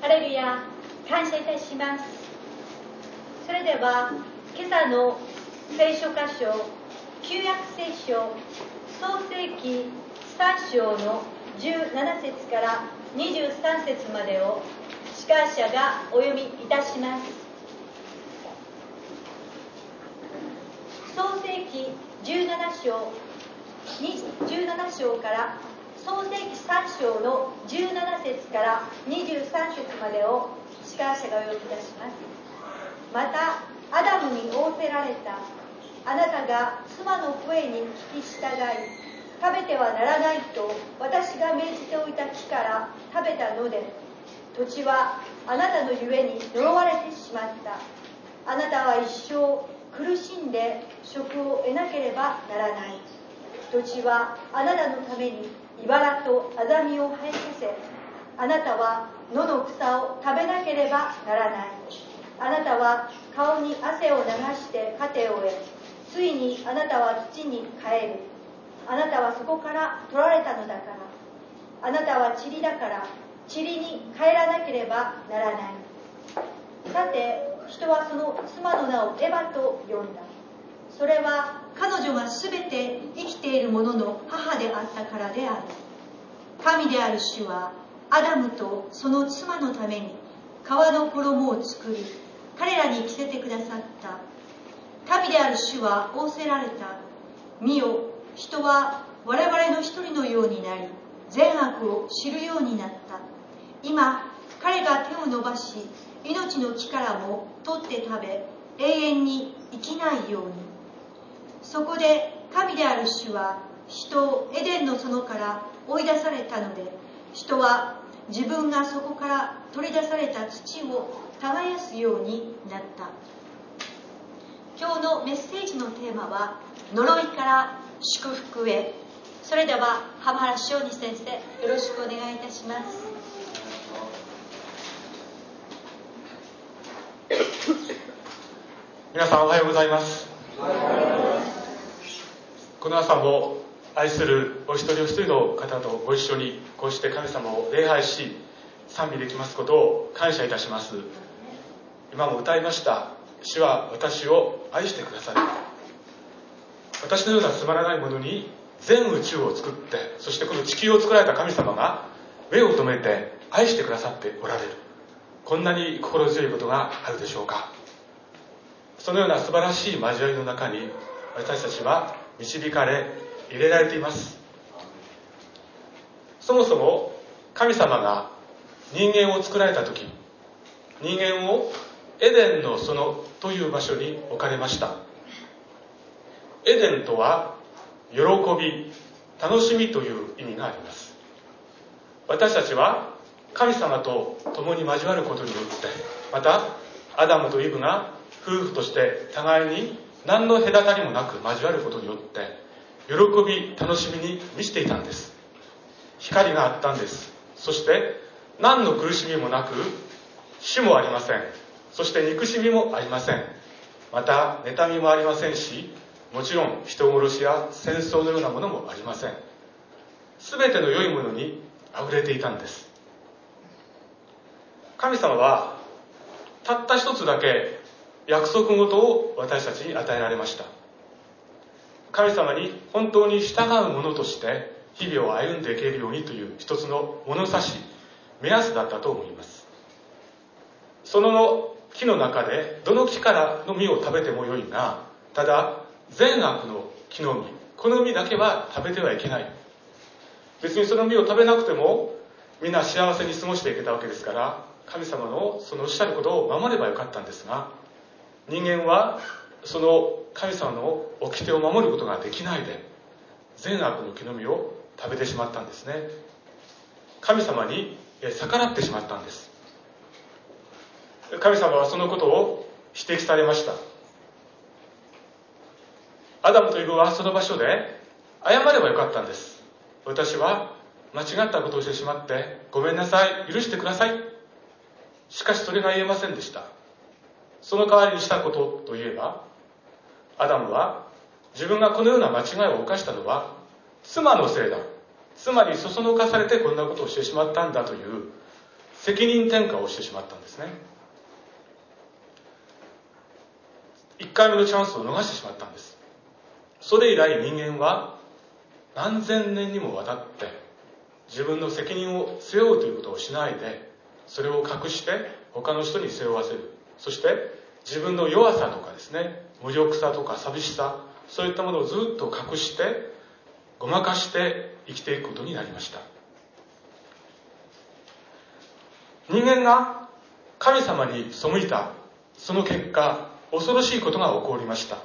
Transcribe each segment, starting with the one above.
ハレルヤ感謝いたしますそれでは今朝の聖書箇所旧約聖書創世記3章の17節から23節までを司会者がお読みいたします創世記17章17章から創世記3章の17節から23節までを司会者がお読みいたします。またアダムに仰せられた。あなたが妻の声に聞き従い食べてはならないと私が命じておいた木から食べたので土地はあなたのゆえに呪われてしまった。あなたは一生苦しんで職を得なければならない。土地はあなたのために茨とアザミを生えさせ。あなたは野の草を食べなければならない。あなたは顔に汗を流して糧を得ついにあなたは土に帰る。あなたはそこから取られたのだから。あなたは塵だから塵に帰らなければならない。さて人はその妻の名をエヴァと呼んだ。それは彼女が全て生きている者の母であったからである。神である主はアダムとその妻のために革の衣を作り彼らに着せてくださった。神である主は仰せられた。見よ人は我々の一人のようになり善悪を知るようになった。今彼が手を伸ばし命の木からも取って食べ永遠に生きないように。そこで神である主は人をエデンの園から追い出されたので人は自分がそこから取り出された土を耕すようになった。今日のメッセージのテーマは呪いから祝福へ。それでは浜原翔二先生よろしくお願いいたします。皆さんおはようございます。この朝も愛するお一人お一人の方とご一緒にこうして神様を礼拝し賛美できますことを感謝いたします。今も歌いました。主は私を愛してくださる。私のようなつまらないものに全宇宙を作ってそしてこの地球を作られた神様が目を留めて愛してくださっておられる。こんなに心強いことがあるでしょうか。そのような素晴らしい交わりの中に私たちは導かれ入れられています。そもそも神様が人間を作られた時人間をエデンの園という場所に置かれました。エデンとは喜び楽しみという意味があります。私たちは神様と共に交わることによってまたアダムとイブが夫婦として互いに何の隔たりもなく交わることによって喜び楽しみに満ちていたんです。光があったんです。そして何の苦しみもなく死もありません。そして憎しみもありません。また妬みもありませんしもちろん人殺しや戦争のようなものもありません。全ての良いものに溢れていたんです。神様はたった一つだけ約束事を私たちに与えられました。神様に本当に従う者として日々を歩んでいけるようにという一つの物差し目安だったと思います。その後木の中でどの木からの実を食べてもよいがただ善悪の木の実この実だけは食べてはいけない。別にその実を食べなくてもみんな幸せに過ごしていけたわけですから神様のそのおっしゃることを守ればよかったんですが人間はその神様の掟を守ることができないで善悪の木の実を食べてしまったんですね。神様に逆らってしまったんです。神様はそのことを指摘されました。アダムとイブはその場所で謝ればよかったんです。私は間違ったことをしてしまってごめんなさい許してください。しかしそれが言えませんでした。その代わりにしたことといえばアダムは自分がこのような間違いを犯したのは妻のせいだ。つまりそそのかされてこんなことをしてしまったんだという責任転嫁をしてしまったんですね。1回目のチャンスを逃してしまったんです。それ以来人間は何千年にもわたって自分の責任を背負うということをしないでそれを隠して他の人に背負わせる。そして自分の弱さとかですね無力さとか寂しさそういったものをずっと隠してごまかして生きていくことになりました。人間が神様に背いたその結果恐ろしいことが起こりました。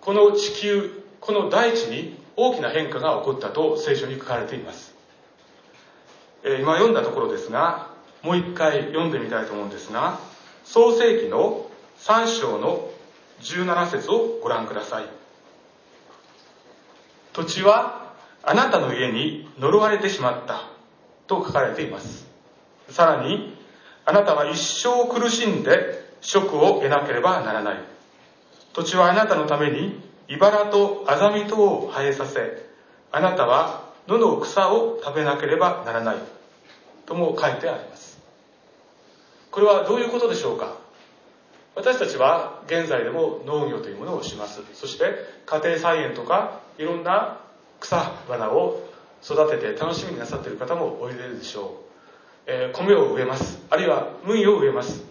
この地球この大地に大きな変化が起こったと聖書に書かれています、え今読んだところですがもう一回読んでみたいと思うんですが創世記の3章の17節をご覧ください。土地はあなたの家に呪われてしまったと書かれています。さらにあなたは一生苦しんで職を得なければならない。土地はあなたのために茨とアザミとを生えさせあなたは野の草を食べなければならない。とも書いてありますこれはどういうことでしょうか？私たちは現在でも農業というものをします。そして家庭菜園とかいろんな草花を育てて楽しみになさっている方もおいでるでしょう、えー、米を植えます。あるいは麦を植えます。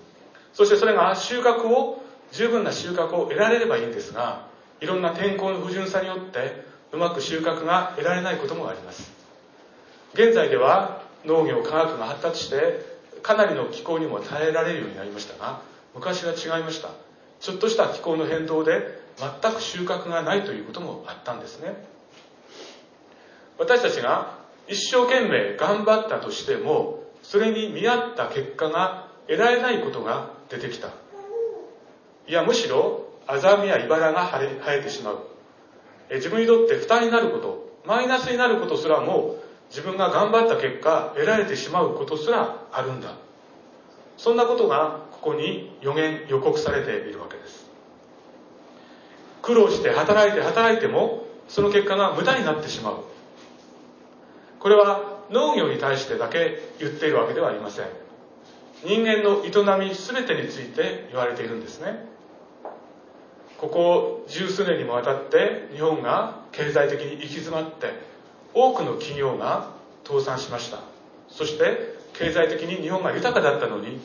そしてそれが収穫を十分な収穫を得られればいいんですがいろんな天候の不純さによってうまく収穫が得られないこともあります。現在では農業科学が発達してかなりの気候にも耐えられるようになりましたが昔は違いました。ちょっとした気候の変動で全く収穫がないということもあったんですね。私たちが一生懸命頑張ったとしてもそれに見合った結果が得られないことが出てきた。いやむしろアザミや茨が生えてしまう。自分にとって負担になることマイナスになることすらも自分が頑張った結果得られてしまうことすらあるんだ。そんなことがここに予言予告されているわけです。苦労して働いて働いてもその結果が無駄になってしまう。これは農業に対してだけ言っているわけではありません。人間の営み全てについて言われているんですね。ここ十数年にもわたって日本が経済的に行き詰まって多くの企業が倒産しました。そして経済的に日本が豊かだったのに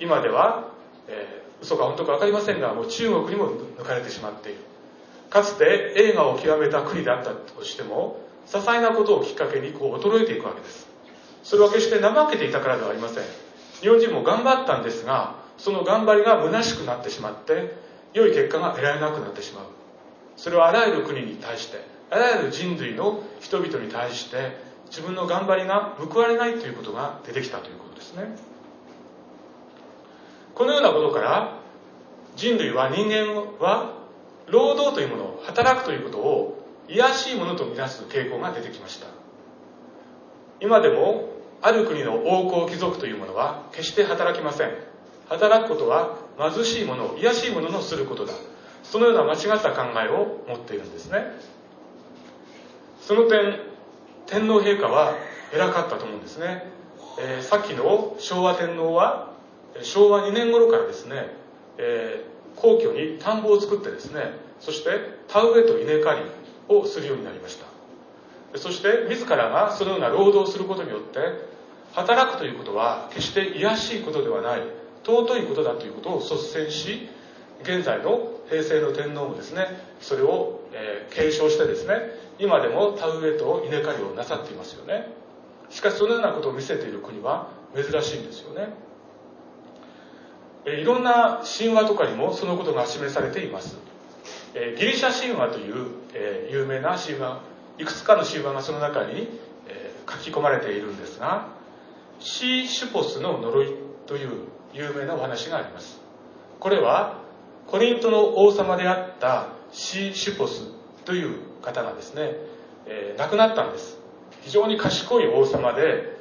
今では、えー、嘘か本当か分かりませんがもう中国にも抜かれてしまっている。かつて映画を極めた国であったとしても些細なことをきっかけにこう衰えていくわけです。それは決して怠けていたからではありません。日本人も頑張ったんですがその頑張りが虚しくなってしまって良い結果が得られなくなってしまう。それはあらゆる国に対してあらゆる人類の人々に対して自分の頑張りが報われないということが出てきたということですね。このようなことから人類は人間は労働というものを働くということを卑しいものとみなす傾向が出てきました。今でもある国の王侯貴族というものは決して働きません。働くことは貧しいもの卑しいもののすることだ。そのような間違った考えを持っているんですね。その点天皇陛下は偉かったと思うんですね、えー、さっきの昭和天皇は昭和2年頃からですね、えー、皇居に田んぼを作ってですねそして田植えと稲刈りをするようになりました。そして自らがそのような労働をすることによって働くということは決して卑しいことではない尊いことだということを率先し現在の平成の天皇もですねそれを、え、継承してですね今でも田植えと稲刈りをなさっていますよね。しかしそのようなことを見せている国は珍しいんですよね。いろんな神話とかにもそのことが示されています。ギリシャ神話という有名な神話いくつかの神話がその中に書き込まれているんですがシーシュポスの呪いという有名なお話があります。これはコリントの王様であったシーシュポスという方がですね、えー、亡くなったんです。非常に賢い王様で、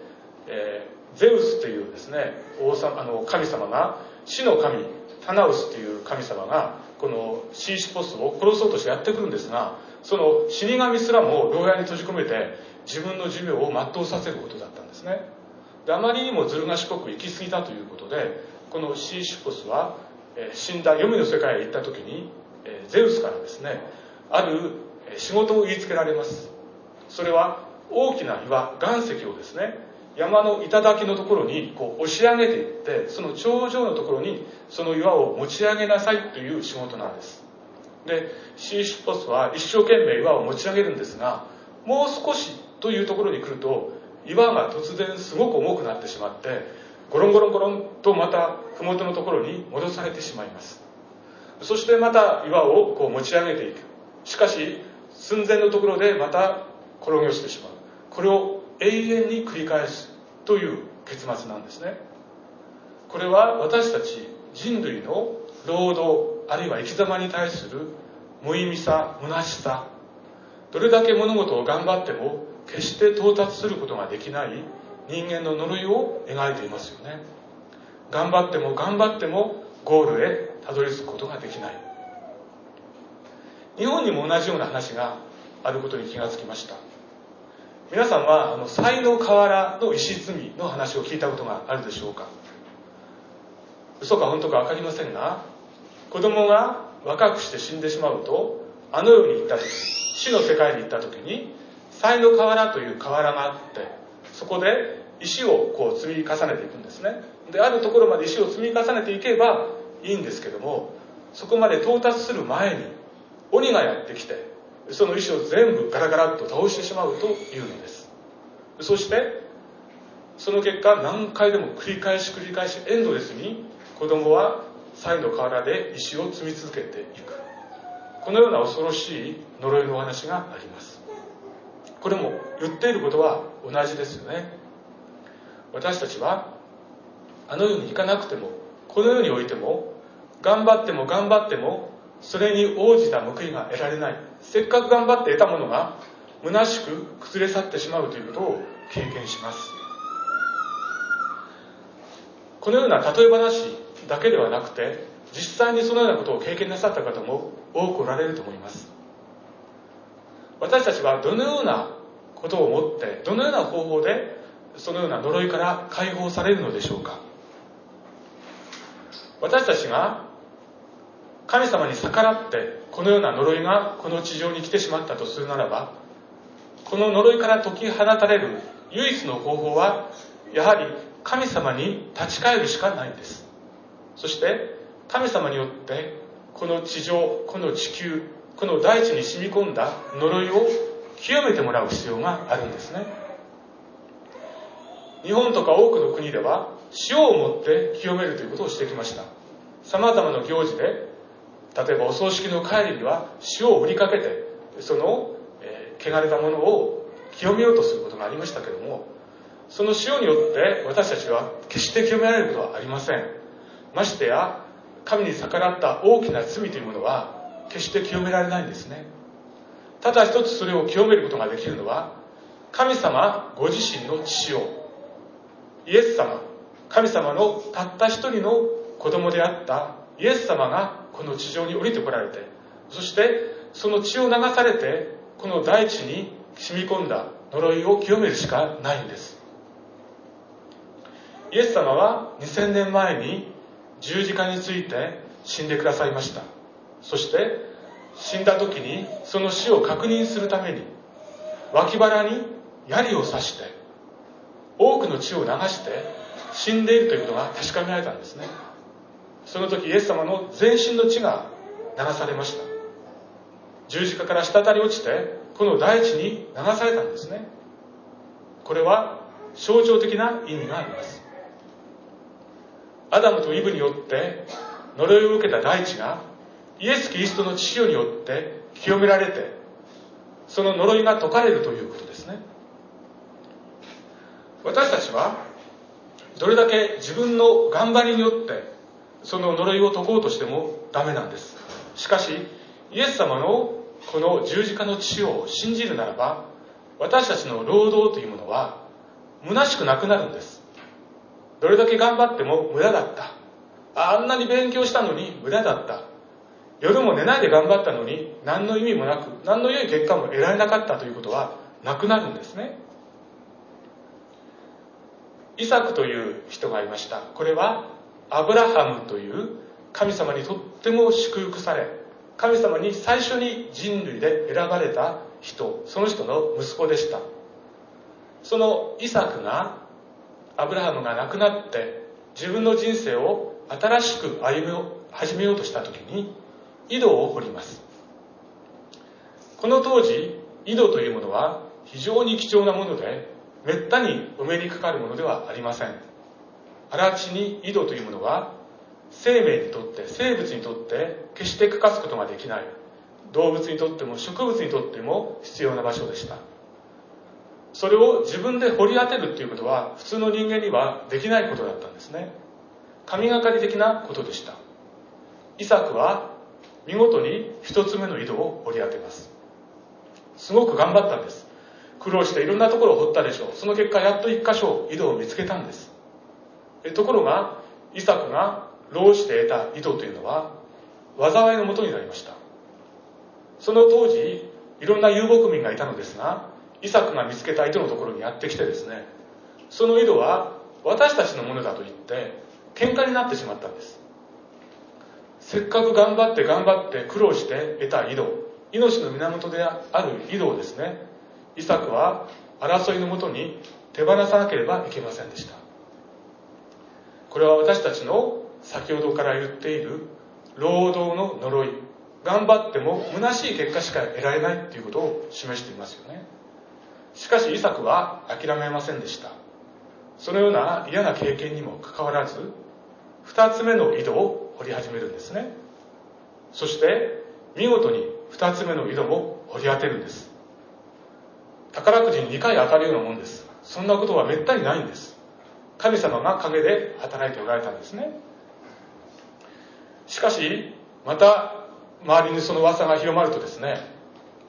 えー、ゼウスというですね王様あの神様が死の神タナウスという神様がこのシーシポスを殺そうとしてやってくるんですがその死神すらも牢屋に閉じ込めて自分の寿命を全うさせることだったんですね。であまりにもずる賢く行き過ぎたということでこのシーシュポスは、えー死んだ黄泉の世界へ行った時に、えーゼウスからですねある仕事を言いつけられます。それは大きな岩岩石をですね山の頂のところにこう押し上げていってその頂上のところにその岩を持ち上げなさいという仕事なんです。でシーシュポスは一生懸命岩を持ち上げるんですがもう少しというところに来ると岩が突然すごく重くなってしまってゴロンゴロンゴロンとまた麓のところに戻されてしまいます。そしてまた岩をこう持ち上げていく。しかし寸前のところでまた転げ落ちてしまう。これを永遠に繰り返すという結末なんですね。これは私たち人類の労働あるいは生き様に対する無意味さ虚しさ。どれだけ物事を頑張っても決して到達することができない人間の呪いを描いていますよね。頑張っても頑張ってもゴールへたどり着くことができない。日本にも同じような話があることに気がつきました。皆さんはあの才の河原の石積みの話を聞いたことがあるでしょうか？嘘か本当か分かりませんが子供が若くして死んでしまうとあの世に行った時死の世界に行った時に才の河原という河原があってそこで石をこう積み重ねていくんですね。であるところまで石を積み重ねていけばいいんですけどもそこまで到達する前に鬼がやってきてその石を全部ガラガラっと倒してしまうというのです。そしてその結果何回でも繰り返し繰り返しエンドレスに子供は才の河原で石を積み続けていく。このような恐ろしい呪いのお話があります。これも言っていることは同じですよね。私たちはあの世に行かなくてもこの世においても頑張っても頑張ってもそれに応じた報いが得られない。せっかく頑張って得たものが虚しく崩れ去ってしまうということを経験します。このような例え話だけではなくて実際にそのようなことを経験なさった方も多くおられると思います。私たちはどのようなことをもってどのような方法でそのような呪いから解放されるのでしょうか。私たちが神様に逆らってこのような呪いがこの地上に来てしまったとするならばこの呪いから解き放たれる唯一の方法はやはり神様に立ち返るしかないんです。そして神様によってこの地上この地球この大地に染み込んだ呪いを清めてもらう必要があるんですね。日本とか多くの国では塩を持って清めるということをしてきました。様々な行事で例えばお葬式の帰りには塩を振りかけてその、えー、汚れたものを清めようとすることがありましたけどもその塩によって私たちは決して清められることはありません。ましてや神に逆らった大きな罪というものは決して清められないんですね。ただ一つそれを清めることができるのは神様ご自身の血をイエス様神様のたった一人の子供であったイエス様がこの地上に降りてこられてそしてその血を流されてこの大地に染み込んだ呪いを清めるしかないんです。イエス様は2000年前に十字架について死んでくださいました。そして死んだ時にその死を確認するために脇腹に槍を刺して多くの血を流して死んでいるということが確かめられたんですね。その時イエス様の全身の血が流されました。十字架から滴り落ちてこの大地に流されたんですね。これは象徴的な意味があります。アダムとイブによって呪いを受けた大地がイエス・キリストの血潮によって清められてその呪いが解かれるということですね。私たちはどれだけ自分の頑張りによってその呪いを解こうとしてもダメなんです。しかしイエス様のこの十字架の血を信じるならば私たちの労働というものは虚しくなくなるんです。どれだけ頑張っても無駄だった。あんなに勉強したのに無駄だった。夜も寝ないで頑張ったのに何の意味もなく何の良い結果も得られなかったということはなくなるんですね。イサクという人がいました。これはアブラハムという神様にとっても祝福され神様に最初に人類で選ばれた人その人の息子でした。そのイサクがアブラハムが亡くなって自分の人生を新しく歩みを始めようとした時に井戸を掘ります。この当時井戸というものは非常に貴重なものでめったにお目にかかるものではありません。荒地に井戸というものは生命にとって生物にとって決して欠かすことができない。動物にとっても植物にとっても必要な場所でした。それを自分で掘り当てるっていうことは普通の人間にはできないことだったんですね。神がかり的なことでした。イサクは見事に一つ目の井戸を掘り当てます。すごく頑張ったんです。苦労していろんなところを掘ったでしょう。その結果やっと一箇所井戸を見つけたんです。ところがイサクが労して得た井戸というのは災いのもとになりました。その当時いろんな遊牧民がいたのですがイサクが見つけた井戸のところにやってきてですねその井戸は私たちのものだと言って喧嘩になってしまったんです。せっかく頑張って頑張って苦労して得た井戸命の源である井戸をですねイサクは争いのもとに手放さなければいけませんでした。これは私たちの先ほどから言っている労働の呪い頑張っても虚しい結果しか得られないっていうことを示していますよね。しかしイサクは諦めませんでした。そのような嫌な経験にもかかわらず二つ目の井戸を掘り始めるんですね。そして見事に二つ目の井戸も掘り当てるんです。宝くじに2回当たるようなもんです。そんなことはめったにないんです。神様が陰で働いておられたんですね。しかしまた周りにその噂が広まるとですね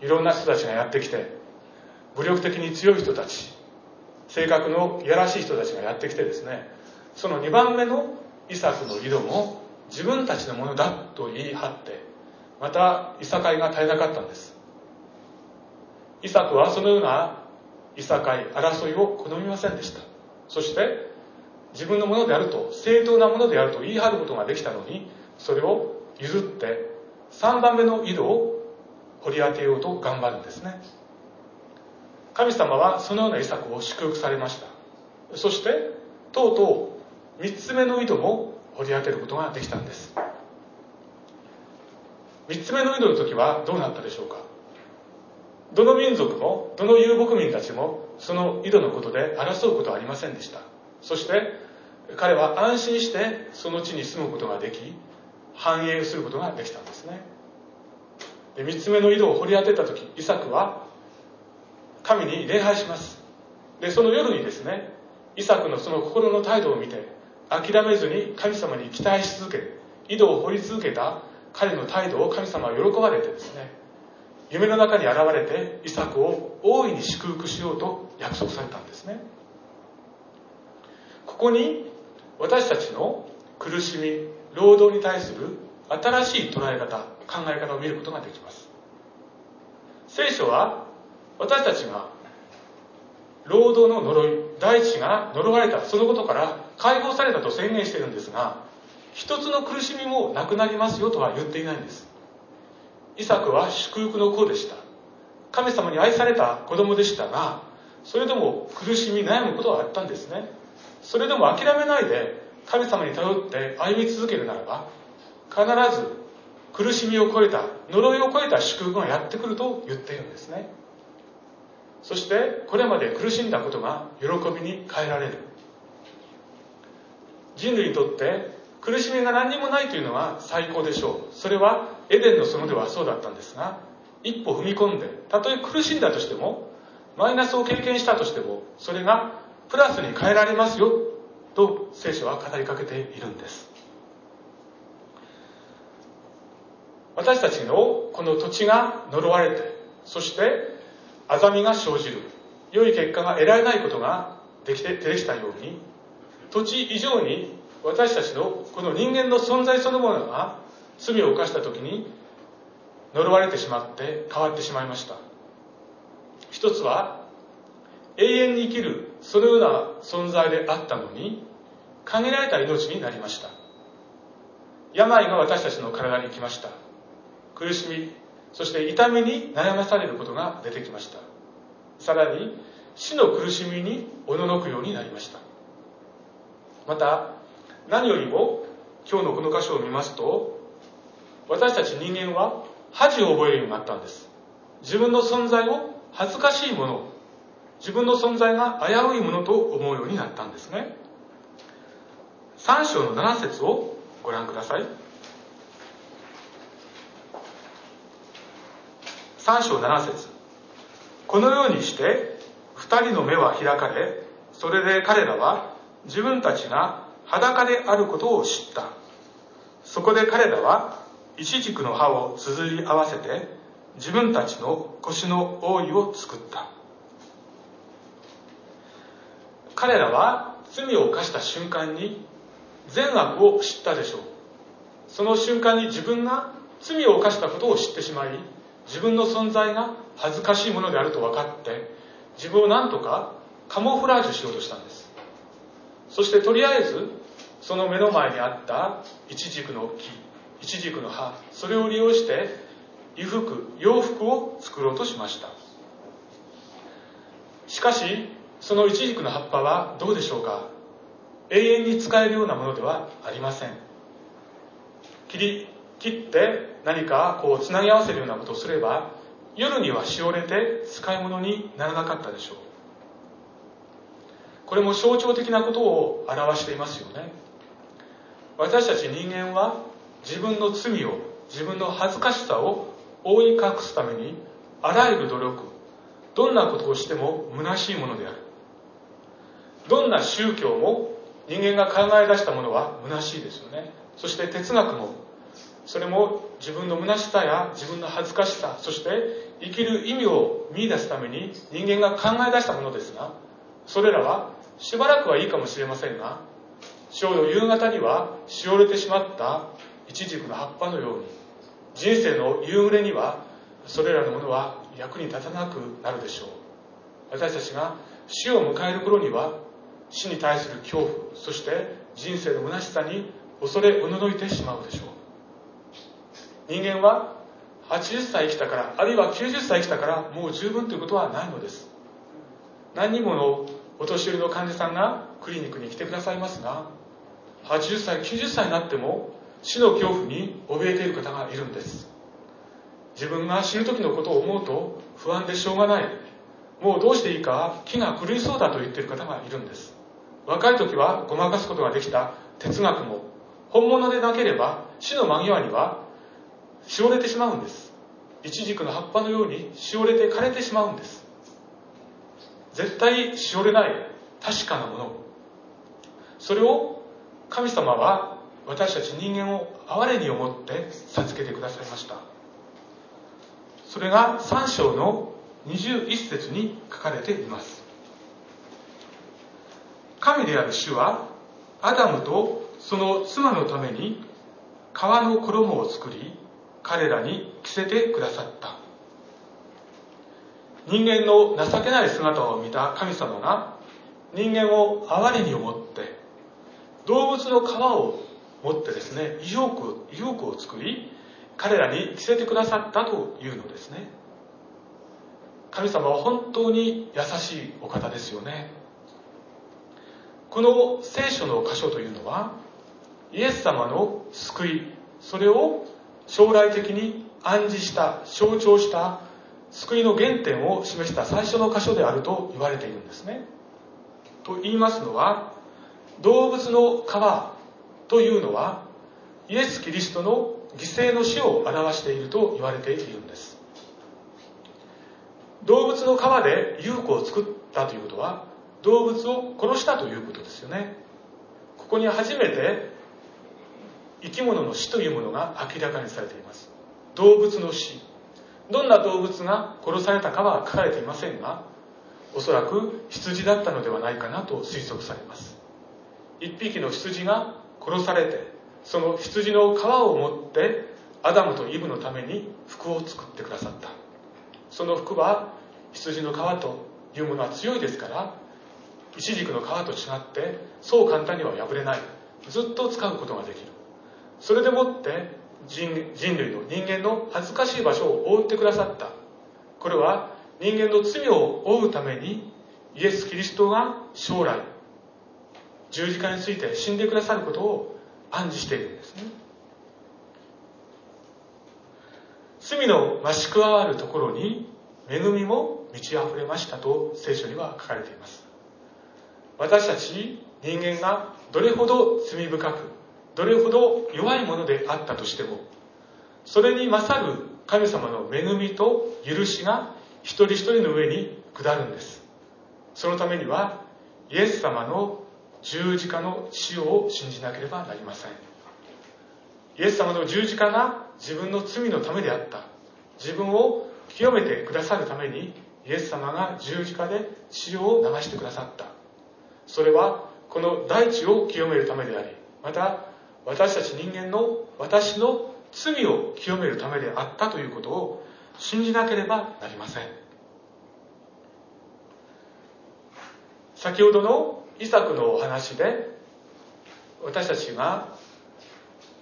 いろんな人たちがやってきて武力的に強い人たち性格のいやらしい人たちがやってきてですねその2番目のイサクの井戸も自分たちのものだと言い張ってまたいさかいが絶えなかったんです。イサクはそのようないさかい争いを好みませんでした。そして自分のものであると正当なものであると言い張ることができたのにそれを譲って3番目の井戸を掘り当てようと頑張るんですね。神様はそのようなイサクを祝福されました。そしてとうとう3つ目の井戸も掘り当てることができたんです。3つ目の井戸の時はどうなったでしょうか。どの民族もどの遊牧民たちもその井戸のことで争うことはありませんでした。そして彼は安心してその地に住むことができ繁栄することができたんですね。で3つ目の井戸を掘り当てた時イサクは神に礼拝します。でその夜にですねイサクのその心の態度を見て諦めずに神様に期待し続け井戸を掘り続けた彼の態度を神様は喜ばれてですね夢の中に現れてイサクを大いに祝福しようと約束されたんですね。ここに私たちの苦しみ労働に対する新しい捉え方考え方を見ることができます。聖書は私たちが労働の呪い大地が呪われたそのことから解放されたと宣言してるんですが一つの苦しみもなくなりますよとは言っていないんです。イサクは祝福の子でした。神様に愛された子供でしたがそれでも苦しみ悩むことはあったんですね。それでも諦めないで神様に頼って歩み続けるならば必ず苦しみを超えた呪いを超えた祝福がやってくると言っているんですね。そしてこれまで苦しんだことが喜びに変えられる。人類にとって苦しみが何にもないというのは最高でしょう。それはエデンの園ではそうだったんですが一歩踏み込んでたとえ苦しんだとしてもマイナスを経験したとしてもそれがプラスに変えられますよと聖書は語りかけているんです。私たちのこの土地が呪われてそしてあざみが生じる。良い結果が得られないことができて出てきたように土地以上に私たちのこの人間の存在そのものが罪を犯した時に呪われてしまって変わってしまいました。一つは永遠に生きるそのような存在であったのに限られた命になりました。病が私たちの体に来ました。苦しみそして痛みに悩まされることが出てきました。さらに死の苦しみにおののくようになりました。また何よりも今日のこの箇所を見ますと私たち人間は恥を覚えるようになったんです。自分の存在を恥ずかしいもの自分の存在が危ういものと思うようになったんですね。3章の7節をご覧ください。3章7節。このようにして2人の目は開かれそれで彼らは自分たちが裸であることを知った。そこで彼らはイチジクの葉を綴り合わせて自分たちの腰の覆いを作った。彼らは罪を犯した瞬間に善悪を知ったでしょう。その瞬間に自分が罪を犯したことを知ってしまい自分の存在が恥ずかしいものであると分かって自分を何とかカモフラージュしようとしたんです。そしてとりあえずその目の前にあったイチジクの木イチジクの葉それを利用して衣服洋服を作ろうとしました。しかしそのイチジクの葉っぱはどうでしょうか？永遠に使えるようなものではありません。切り切って何かこうつなぎ合わせるようなことをすれば夜にはしおれて使い物にならなかったでしょう。これも象徴的なことを表していますよね。私たち人間は自分の罪を自分の恥ずかしさを覆い隠すためにあらゆる努力どんなことをしても虚しいものである。どんな宗教も人間が考え出したものは虚しいですよね。そして哲学もそれも自分の虚しさや自分の恥ずかしさそして生きる意味を見出すために人間が考え出したものですがそれらはしばらくはいいかもしれませんがちょうど夕方にはしおれてしまったイチジクの葉っぱのように人生の夕暮れにはそれらのものは役に立たなくなるでしょう。私たちが死を迎える頃には死に対する恐怖そして人生の虚しさに恐れおののいてしまうでしょう。人間は80歳生きたからあるいは90歳生きたからもう十分ということはないのです。何人ものお年寄りの患者さんがクリニックに来てくださいますが80歳90歳になっても死の恐怖に怯えている方がいるんです。自分が死ぬ時のことを思うと不安でしょうがない。もうどうしていいか気が狂いそうだと言っている方がいるんです。若い時はごまかすことができた。哲学も。本物でなければ死の間際にはしおれてしまうんです。イチジクの葉っぱのようにしおれて枯れてしまうんです。絶対しおれない確かなもの。それを神様は私たち人間を哀れに思って授けてくださいました。それが3章の21節に書かれています。神である主はアダムとその妻のために革の衣を作り彼らに着せてくださった。人間の情けない姿を見た神様が人間を哀れに思って動物の皮を持ってですね衣服衣服を作り彼らに着せてくださったというのですね。神様は本当に優しいお方ですよね。この聖書の箇所というのはイエス様の救いそれを将来的に暗示した象徴した救いの原点を示した最初の箇所であると言われているんですね。と言いますのは動物の皮というのはイエス・キリストの犠牲の死を表していると言われているんです。動物の皮で有効を作ったということは動物を殺したということですよね。ここに初めて生き物の死というものが明らかにされています。動物の死。どんな動物が殺されたかは書かれていませんがおそらく羊だったのではないかなと推測されます。一匹の羊が殺されてその羊の皮を持ってアダムとイブのために服を作ってくださった。その服は羊の皮というものは強いですからイチジクの皮と違ってそう簡単には破れない。ずっと使うことができる。それでもって人人類の人間の恥ずかしい場所を覆ってくださった。これは人間の罪を負うためにイエス・キリストが将来十字架について死んでくださることを暗示しているんですね。罪の増し加わるところに恵みも満ち溢れましたと聖書には書かれています。私たち人間がどれほど罪深くどれほど弱いものであったとしてもそれに勝る神様の恵みと許しが一人一人の上に下るんです。そのためにはイエス様の十字架の死を信じなければなりません。イエス様の十字架が自分の罪のためであった。自分を清めてくださるためにイエス様が十字架で血を流してくださった。それはこの大地を清めるためでありまた私たち人間の私の罪を清めるためであったということを信じなければなりません。先ほどのイサクのお話で私たちが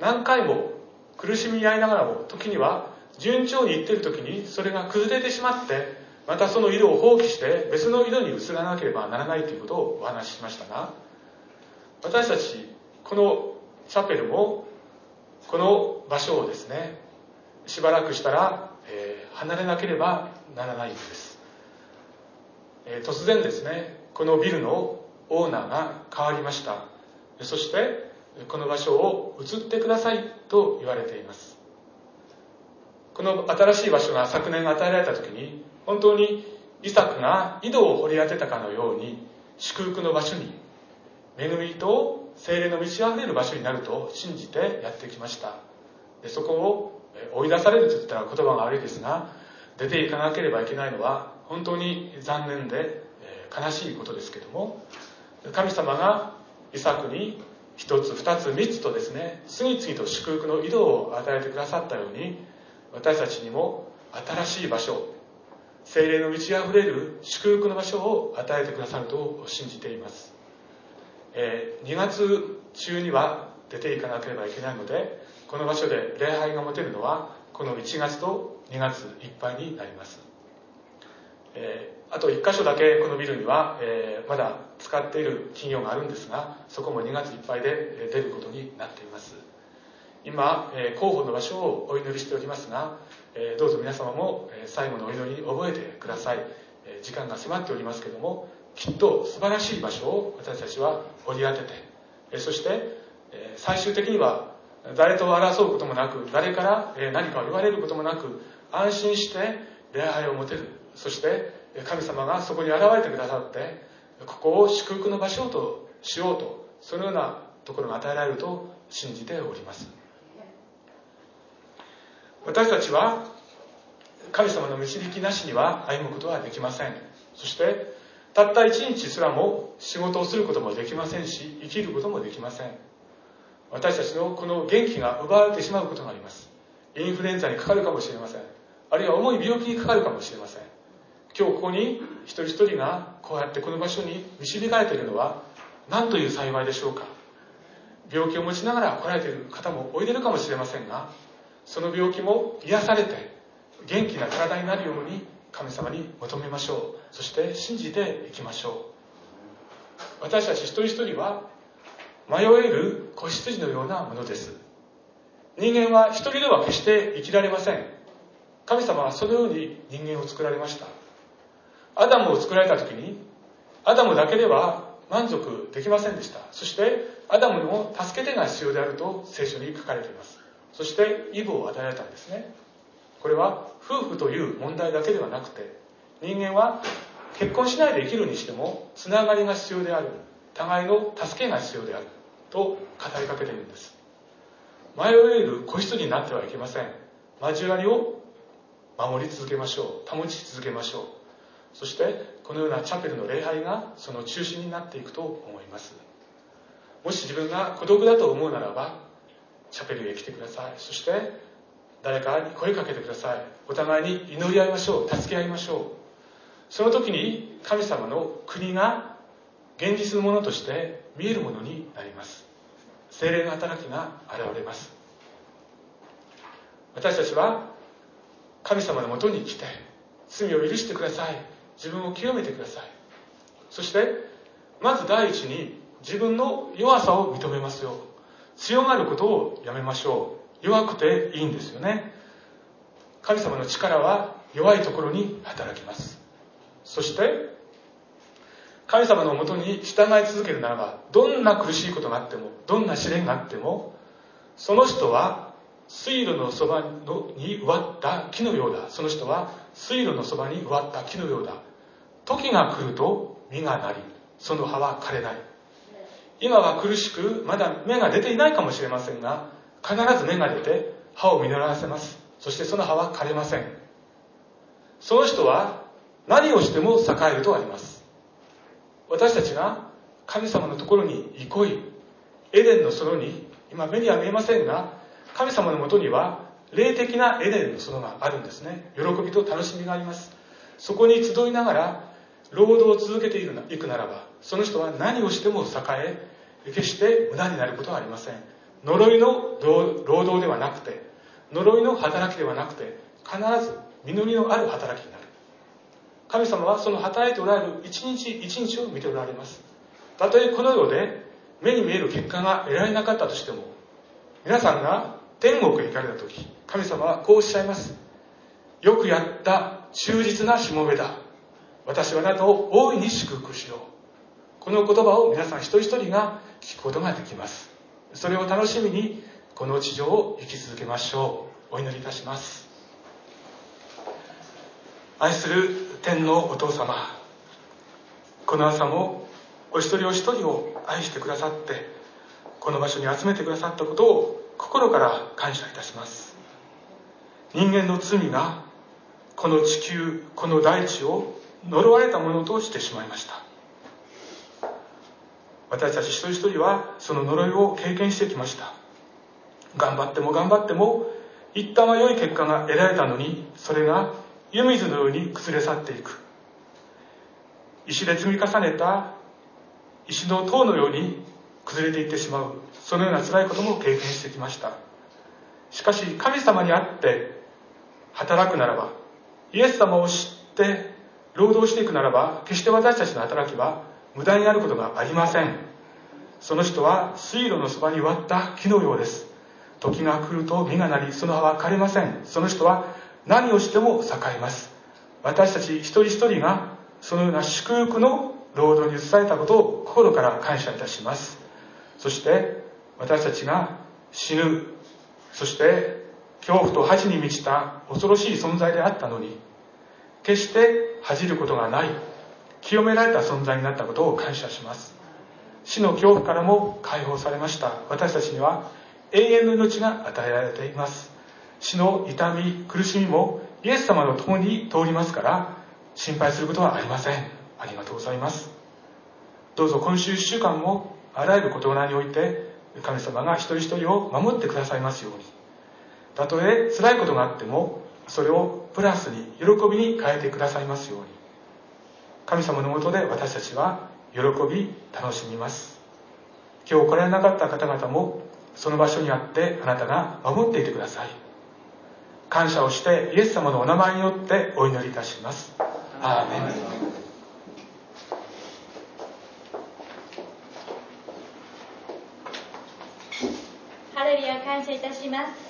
何回も苦しみ合いながらも時には順調にいっている時にそれが崩れてしまってまたその色を放棄して別の色に移らなければならないということをお話ししましたが私たちこのチャペルもこの場所をですねしばらくしたら、えー、離れなければならないんです、えー、突然ですねこのビルのオーナーが変わりました。そしてこの場所を移ってくださいと言われています。この新しい場所が昨年与えられた時に本当にイサクが井戸を掘り当てたかのように祝福の場所に恵みと精霊の満ち溢れる場所になると信じてやってきました。でそこを追い出されると言ったら言葉が悪いですが出ていかなければいけないのは本当に残念で悲しいことですけども神様がイサクに一つ二つ三つとですね次々と祝福の井戸を与えてくださったように私たちにも新しい場所精霊の満ち溢れる祝福の場所を与えてくださると信じています、えー、2月中には出ていかなければいけないのでこの場所で礼拝が持てるのはこの1月と2月いっぱいになります、えー、あと1箇所だけこのビルには、えー、まだ使っている企業があるんですがそこも2月いっぱいで出ることになっています。今、え、候補の場所をお祈りしておりますが、え、どうぞ皆様も、え、最後のお祈りに覚えてください、え時間が迫っておりますけどもきっと素晴らしい場所を私たちは掘り当てて、えそして、え最終的には誰と争うこともなく誰から、え何かを言われることもなく安心して礼拝を持てる。そして神様がそこに現れてくださってここを祝福の場所としようとそのようなところが与えられると信じております。私たちは神様の導きなしには歩むことはできません。そしてたった一日すらも仕事をすることもできませんし生きることもできません。私たちのこの元気が奪われてしまうことがあります。インフルエンザにかかるかもしれません。あるいは重い病気にかかるかもしれません。今日ここに一人一人がこうやってこの場所に導かれているのは何という幸いでしょうか。病気を持ちながら来られている方もおいでるかもしれませんがその病気も癒されて元気な体になるように神様に求めましょう。そして信じていきましょう。私たち一人一人は迷える子羊のようなものです。人間は一人では決して生きられません。神様はそのように人間を作られました。アダムを作られた時にアダムだけでは満足できませんでした。そしてアダムの助け手が必要であると聖書に書かれています。そしてイブを与えられたんですね。これは夫婦という問題だけではなくて人間は結婚しないで生きるにしてもつながりが必要である。互いの助けが必要である。と語りかけているんです。迷える子羊になってはいけません。交わりを守り続けましょう。保ち続けましょう。そしてこのようなチャペルの礼拝がその中心になっていくと思います。もし自分が孤独だと思うならばチャペルへ来てください。そして誰かに声かけてください。お互いに祈り合いましょう。助け合いましょう。その時に神様の国が現実のものとして見えるものになります。精霊の働きが現れます。私たちは神様のもとに来て罪を許してください。自分を清めてください。そしてまず第一に自分の弱さを認めますよ。強がることをやめましょう。弱くていいんですよね。神様の力は弱いところに働きます。そして神様のもとに従い続けるならばどんな苦しいことがあってもどんな試練があってもその人は水路のそばに植わった木のようだ。その人は水路のそばに植わった木のようだ。時が来ると実がなりその葉は枯れない。今は苦しくまだ芽が出ていないかもしれませんが必ず芽が出て葉を実らせます。そしてその葉は枯れません。その人は何をしても栄えるとあります。私たちが神様のところに憩い。エデンの園に今目には見えませんが神様のもとには霊的なエデンの園があるんですね。喜びと楽しみがあります。そこに集いながら労働を続けていくならばその人は何をしても栄え決して無駄になることはありません。呪いの労働ではなくて呪いの働きではなくて必ず実りのある働きになる。神様はその働いておられる一日一日を見ておられます。たとえこの世で目に見える結果が得られなかったとしても皆さんが天国へ行かれた時神様はこうおっしゃいます。よくやった忠実なしもべだ。私はあなたを大いに祝福しよう。この言葉を皆さん一人一人が聞くことができます。それを楽しみにこの地上を生き続けましょう。お祈りいたします。愛する天のお父様この朝もお一人お一人を愛してくださってこの場所に集めてくださったことを心から感謝いたします。人間の罪がこの地球この大地を呪われたものとしてしまいました。私たち一人一人はその呪いを経験してきました。頑張っても頑張っても一旦は良い結果が得られたのにそれが湯水のように崩れ去っていく。石で積み重ねた石の塔のように崩れていってしまう。そのような辛いことも経験してきました。しかし神様にあって働くならばイエス様を知って労働していくならば決して私たちの働きは無駄になることがありません。その人は水路のそばに割った木のようです。時が来ると実がなりその葉は枯れません。その人は何をしても栄えます。私たち一人一人がそのような祝福の労働に移されたことを心から感謝いたします。そして私たちが死ぬ。そして恐怖と恥に満ちた恐ろしい存在であったのに決して恥じることがない。清められた存在になったことを感謝します。死の恐怖からも解放されました。私たちには永遠の命が与えられています。死の痛み苦しみもイエス様の共に通りますから心配することはありません。ありがとうございます。どうぞ今週1週間もあらゆる事柄において神様が一人一人を守ってくださいますように。たとえ辛いことがあってもそれをプラスに喜びに変えてくださいますように。神様のもとで私たちは喜び楽しみます。今日来られなかった方々もその場所にあってあなたが守っていてください。感謝をしてイエス様のお名前によってお祈りいたします。アーメンハレルヤ感謝いたします